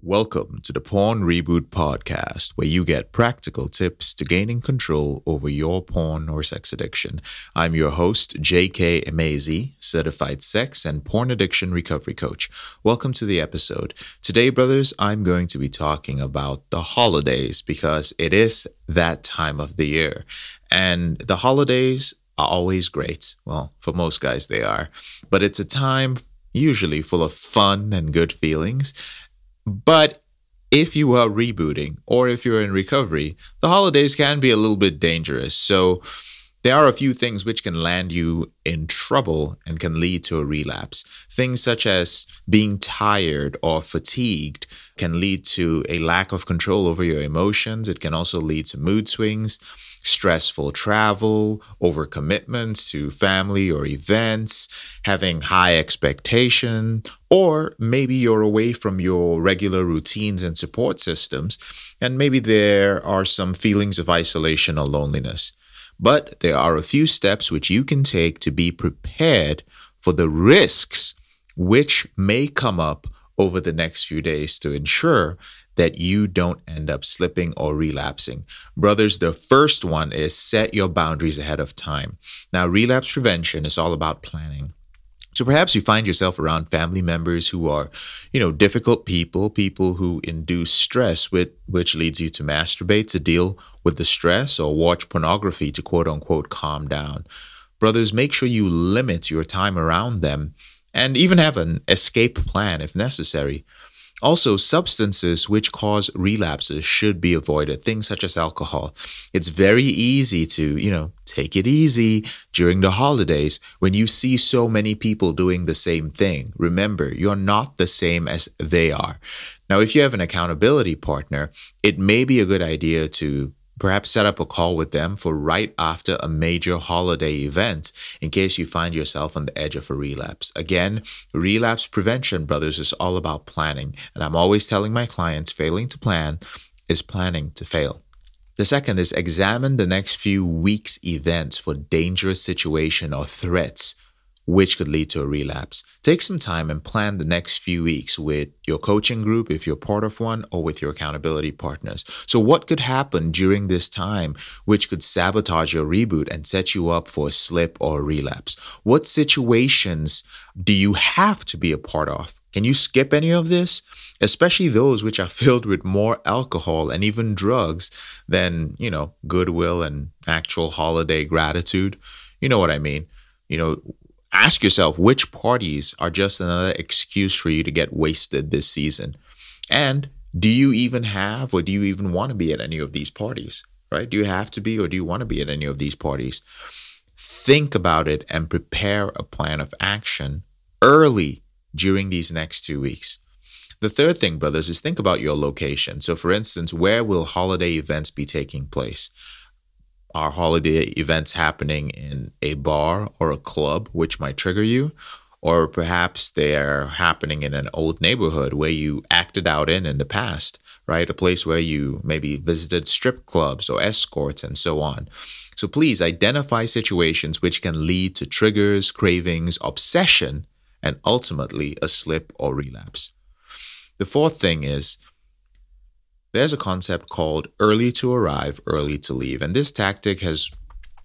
Welcome to the Porn Reboot Podcast, where you get practical tips to gaining control over your porn or sex addiction. I'm your host, JK Emezi, certified sex and porn addiction recovery coach. Welcome to the episode. Today, brothers, I'm going to be talking about the holidays because it is that time of the year. And the holidays are always great. Well, for most guys, they are. But it's a time usually full of fun and good feelings. But if you are rebooting or if you're in recovery, the holidays can be a little bit dangerous. So there are a few things which can land you in trouble and can lead to a relapse. Things such as being tired or fatigued can lead to a lack of control over your emotions. It can also lead to mood swings stressful travel, overcommitments to family or events, having high expectation, or maybe you're away from your regular routines and support systems, and maybe there are some feelings of isolation or loneliness. But there are a few steps which you can take to be prepared for the risks which may come up over the next few days to ensure that you don't end up slipping or relapsing. Brothers, the first one is set your boundaries ahead of time. Now, relapse prevention is all about planning. So perhaps you find yourself around family members who are, you know, difficult people, people who induce stress, with, which leads you to masturbate to deal with the stress or watch pornography to quote unquote calm down. Brothers, make sure you limit your time around them and even have an escape plan if necessary. Also, substances which cause relapses should be avoided, things such as alcohol. It's very easy to, you know, take it easy during the holidays when you see so many people doing the same thing. Remember, you're not the same as they are. Now, if you have an accountability partner, it may be a good idea to Perhaps set up a call with them for right after a major holiday event in case you find yourself on the edge of a relapse. Again, relapse prevention, brothers, is all about planning. And I'm always telling my clients failing to plan is planning to fail. The second is examine the next few weeks' events for dangerous situation or threats which could lead to a relapse. Take some time and plan the next few weeks with your coaching group, if you're part of one, or with your accountability partners. So, what could happen during this time which could sabotage your reboot and set you up for a slip or a relapse? What situations do you have to be a part of? Can you skip any of this? Especially those which are filled with more alcohol and even drugs than, you know, goodwill and actual holiday gratitude. You know what I mean? You know, ask yourself which parties are just another excuse for you to get wasted this season. And do you even have or do you even want to be at any of these parties? Right? Do you have to be or do you want to be at any of these parties? Think about it and prepare a plan of action early during these next two weeks. The third thing, brothers, is think about your location. So, for instance, where will holiday events be taking place? Are holiday events happening in a bar or a club, which might trigger you, or perhaps they're happening in an old neighborhood where you acted out in in the past, right? A place where you maybe visited strip clubs or escorts and so on. So please identify situations which can lead to triggers, cravings, obsession, and ultimately a slip or relapse. The fourth thing is there's a concept called early to arrive, early to leave. And this tactic has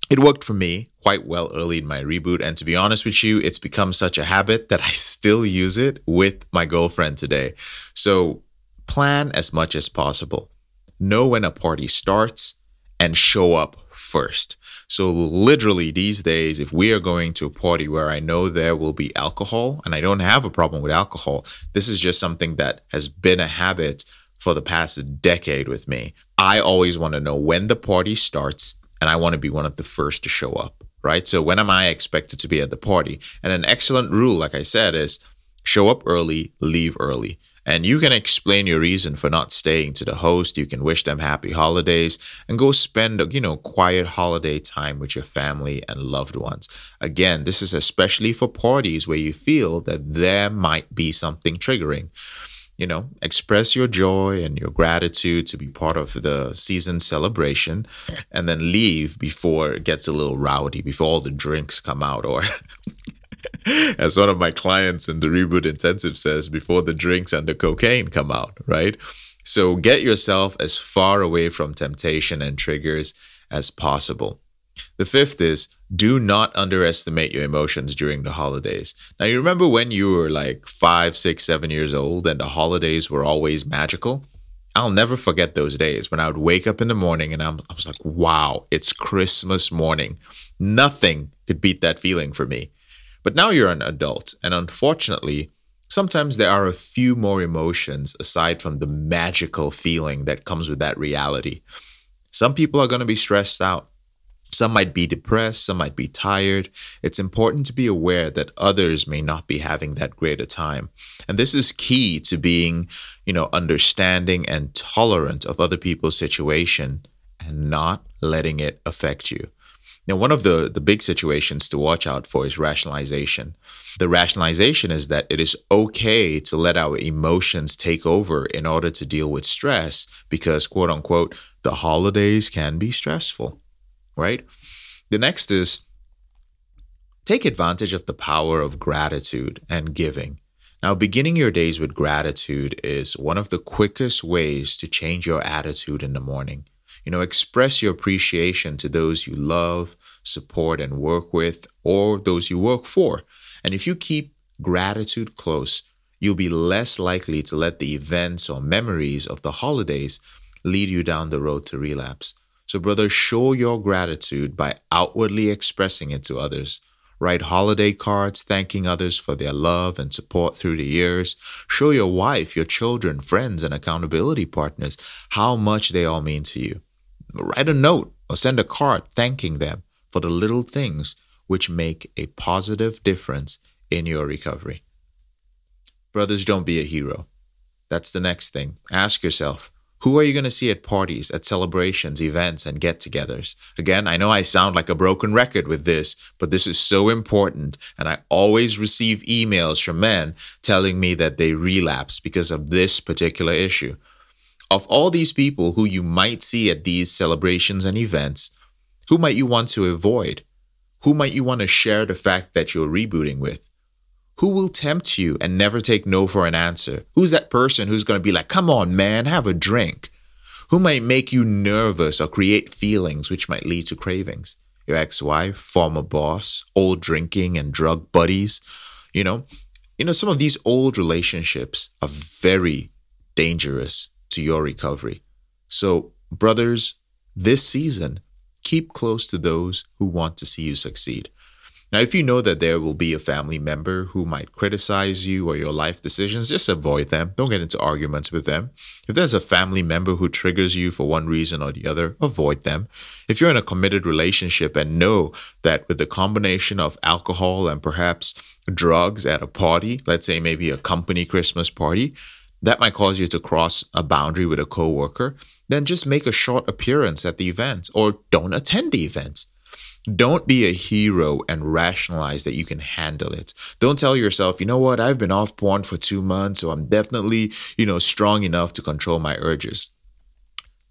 it worked for me quite well early in my reboot. And to be honest with you, it's become such a habit that I still use it with my girlfriend today. So plan as much as possible. Know when a party starts and show up first. So, literally, these days, if we are going to a party where I know there will be alcohol and I don't have a problem with alcohol, this is just something that has been a habit for the past decade with me. I always want to know when the party starts and I want to be one of the first to show up, right? So when am I expected to be at the party? And an excellent rule, like I said, is show up early, leave early. And you can explain your reason for not staying to the host. You can wish them happy holidays and go spend, you know, quiet holiday time with your family and loved ones. Again, this is especially for parties where you feel that there might be something triggering you know, express your joy and your gratitude to be part of the season celebration and then leave before it gets a little rowdy, before all the drinks come out or As one of my clients in the Reboot Intensive says, before the drinks and the cocaine come out, right? So get yourself as far away from temptation and triggers as possible. The fifth is do not underestimate your emotions during the holidays. Now, you remember when you were like five, six, seven years old and the holidays were always magical? I'll never forget those days when I would wake up in the morning and I'm, I was like, wow, it's Christmas morning. Nothing could beat that feeling for me. But now you're an adult, and unfortunately, sometimes there are a few more emotions aside from the magical feeling that comes with that reality. Some people are going to be stressed out. Some might be depressed, some might be tired. It's important to be aware that others may not be having that great a time. And this is key to being, you know, understanding and tolerant of other people's situation and not letting it affect you. Now, one of the, the big situations to watch out for is rationalization. The rationalization is that it is okay to let our emotions take over in order to deal with stress because, quote unquote, the holidays can be stressful right? The next is take advantage of the power of gratitude and giving. Now, beginning your days with gratitude is one of the quickest ways to change your attitude in the morning. You know, express your appreciation to those you love, support, and work with, or those you work for. And if you keep gratitude close, you'll be less likely to let the events or memories of the holidays lead you down the road to relapse. So, brother, show your gratitude by outwardly expressing it to others. Write holiday cards thanking others for their love and support through the years. Show your wife, your children, friends, and accountability partners how much they all mean to you. Write a note or send a card thanking them for the little things which make a positive difference in your recovery. Brothers, don't be a hero. That's the next thing. Ask yourself who are you going to see at parties, at celebrations, events, and get togethers? Again, I know I sound like a broken record with this, but this is so important. And I always receive emails from men telling me that they relapse because of this particular issue. Of all these people who you might see at these celebrations and events, who might you want to avoid? Who might you want to share the fact that you're rebooting with? Who will tempt you and never take no for an answer? Who's that person who's going to be like, come on, man, have a drink? Who might make you nervous or create feelings which might lead to cravings? Your ex wife, former boss, old drinking and drug buddies. You know, you know, some of these old relationships are very dangerous to your recovery. So, brothers, this season, keep close to those who want to see you succeed. Now, if you know that there will be a family member who might criticize you or your life decisions, just avoid them. Don't get into arguments with them. If there's a family member who triggers you for one reason or the other, avoid them. If you're in a committed relationship and know that with the combination of alcohol and perhaps drugs at a party, let's say maybe a company Christmas party, that might cause you to cross a boundary with a coworker, then just make a short appearance at the event or don't attend the event. Don't be a hero and rationalize that you can handle it. Don't tell yourself, you know what, I've been off porn for two months, so I'm definitely, you know, strong enough to control my urges.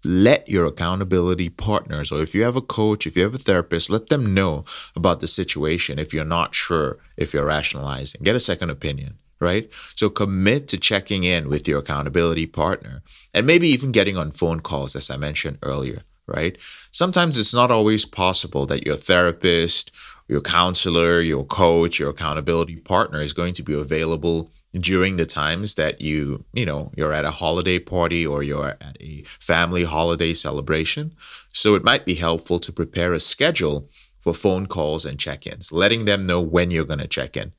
Let your accountability partners, or if you have a coach, if you have a therapist, let them know about the situation if you're not sure if you're rationalizing. Get a second opinion right? So commit to checking in with your accountability partner and maybe even getting on phone calls, as I mentioned earlier right? Sometimes it's not always possible that your therapist, your counselor, your coach, your accountability partner is going to be available during the times that you, you know, you're at a holiday party or you're at a family holiday celebration. So it might be helpful to prepare a schedule for phone calls and check-ins, letting them know when you're going to check in.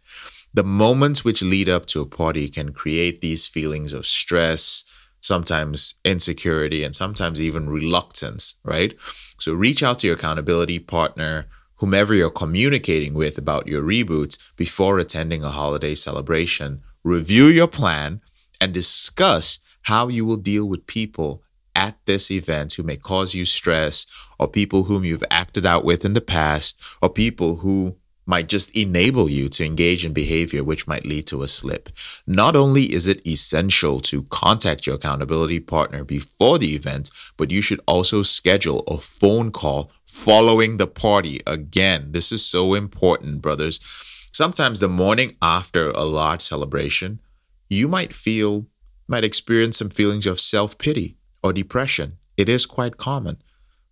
The moments which lead up to a party can create these feelings of stress, sometimes insecurity, and sometimes even reluctance, right? So reach out to your accountability partner, whomever you're communicating with about your reboots before attending a holiday celebration. Review your plan and discuss how you will deal with people at this event who may cause you stress, or people whom you've acted out with in the past, or people who might just enable you to engage in behavior which might lead to a slip. Not only is it essential to contact your accountability partner before the event, but you should also schedule a phone call following the party. Again, this is so important, brothers. Sometimes the morning after a large celebration, you might feel, might experience some feelings of self pity or depression. It is quite common,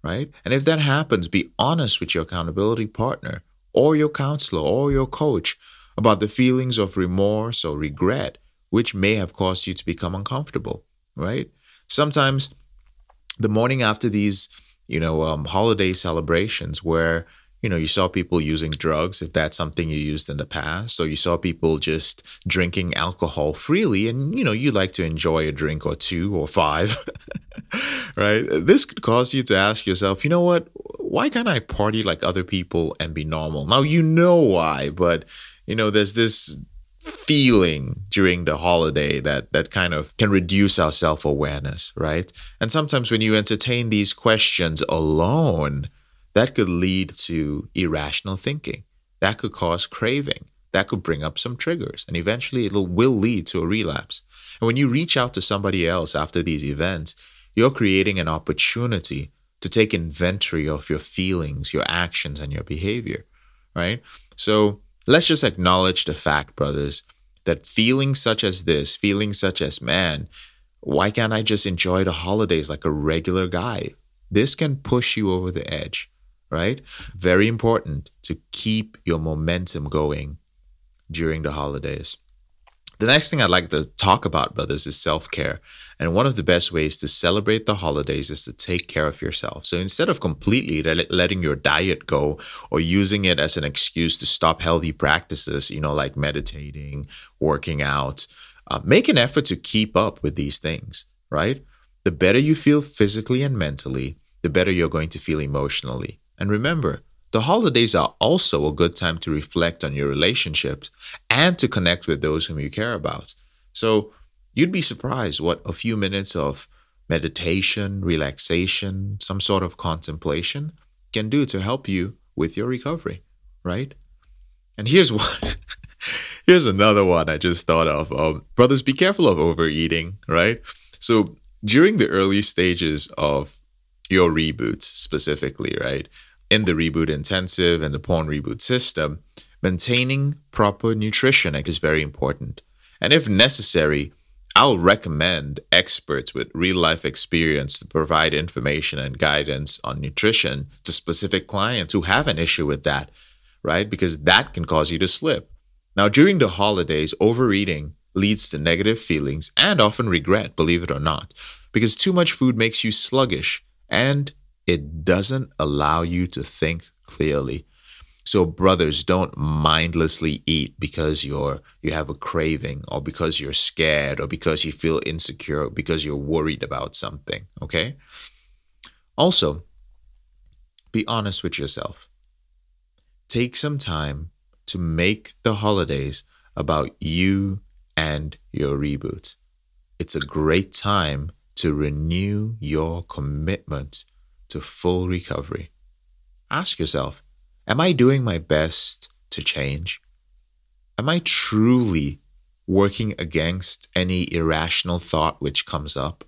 right? And if that happens, be honest with your accountability partner or your counselor or your coach about the feelings of remorse or regret, which may have caused you to become uncomfortable, right? Sometimes the morning after these, you know, um, holiday celebrations where you know, you saw people using drugs, if that's something you used in the past, or you saw people just drinking alcohol freely, and, you know, you like to enjoy a drink or two or five, right? This could cause you to ask yourself, you know what? Why can't I party like other people and be normal? Now, you know why, but, you know, there's this feeling during the holiday that that kind of can reduce our self-awareness right and sometimes when you entertain these questions alone that could lead to irrational thinking. That could cause craving. That could bring up some triggers. And eventually it will lead to a relapse. And when you reach out to somebody else after these events, you're creating an opportunity to take inventory of your feelings, your actions, and your behavior, right? So let's just acknowledge the fact, brothers, that feelings such as this, feelings such as, man, why can't I just enjoy the holidays like a regular guy? This can push you over the edge right? Very important to keep your momentum going during the holidays. The next thing I'd like to talk about, brothers, is self care. And one of the best ways to celebrate the holidays is to take care of yourself. So instead of completely letting your diet go or using it as an excuse to stop healthy practices, you know, like meditating, working out, uh, make an effort to keep up with these things, right? The better you feel physically and mentally, the better you're going to feel emotionally. And remember, the holidays are also a good time to reflect on your relationships and to connect with those whom you care about. So you'd be surprised what a few minutes of meditation, relaxation, some sort of contemplation can do to help you with your recovery, right? And here's what here's another one I just thought of. Um, brothers, be careful of overeating, right? So during the early stages of your reboots specifically, right? In the reboot intensive and the porn reboot system, maintaining proper nutrition is very important. And if necessary, I'll recommend experts with real life experience to provide information and guidance on nutrition to specific clients who have an issue with that, right? Because that can cause you to slip. Now, during the holidays, overeating leads to negative feelings and often regret, believe it or not, because too much food makes you sluggish and it doesn't allow you to think clearly. So brothers, don't mindlessly eat because you're you have a craving or because you're scared or because you feel insecure because you're worried about something, okay? Also, be honest with yourself. Take some time to make the holidays about you and your reboot. It's a great time to renew your commitment to full recovery. Ask yourself Am I doing my best to change? Am I truly working against any irrational thought which comes up?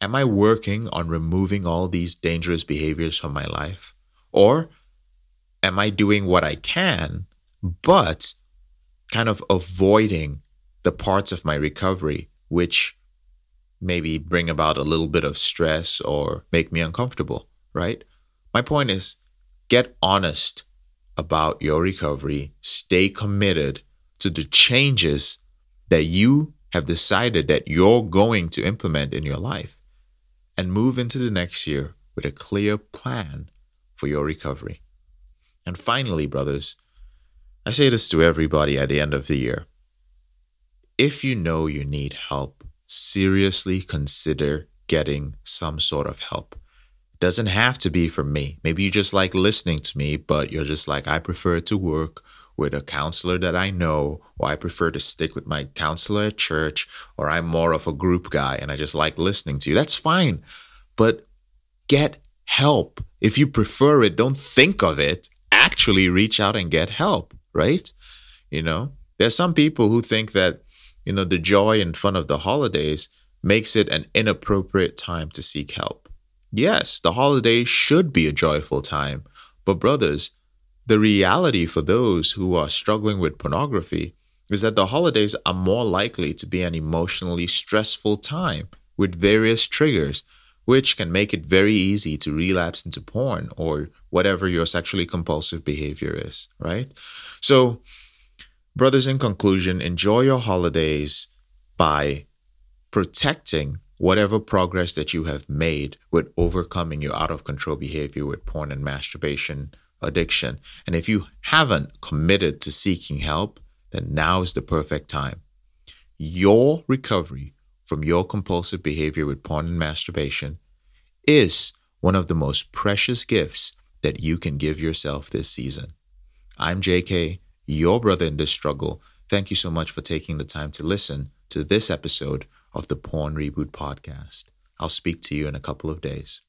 Am I working on removing all these dangerous behaviors from my life? Or am I doing what I can, but kind of avoiding the parts of my recovery which maybe bring about a little bit of stress or make me uncomfortable, right? My point is get honest about your recovery, stay committed to the changes that you have decided that you're going to implement in your life, and move into the next year with a clear plan for your recovery. And finally, brothers, I say this to everybody at the end of the year. If you know you need help, seriously consider getting some sort of help. It doesn't have to be from me. Maybe you just like listening to me, but you're just like, I prefer to work with a counselor that I know, or I prefer to stick with my counselor at church, or I'm more of a group guy and I just like listening to you. That's fine. But get help. If you prefer it, don't think of it. Actually reach out and get help, right? You know, there's some people who think that you know, the joy and fun of the holidays makes it an inappropriate time to seek help. Yes, the holidays should be a joyful time, but brothers, the reality for those who are struggling with pornography is that the holidays are more likely to be an emotionally stressful time with various triggers, which can make it very easy to relapse into porn or whatever your sexually compulsive behavior is, right? So, brothers, in conclusion, enjoy your holidays by protecting whatever progress that you have made with overcoming your out of control behavior with porn and masturbation addiction. And if you haven't committed to seeking help, then now is the perfect time. Your recovery from your compulsive behavior with porn and masturbation is one of the most precious gifts that you can give yourself this season. I'm JK, your brother in this struggle. Thank you so much for taking the time to listen to this episode of the Porn Reboot Podcast. I'll speak to you in a couple of days.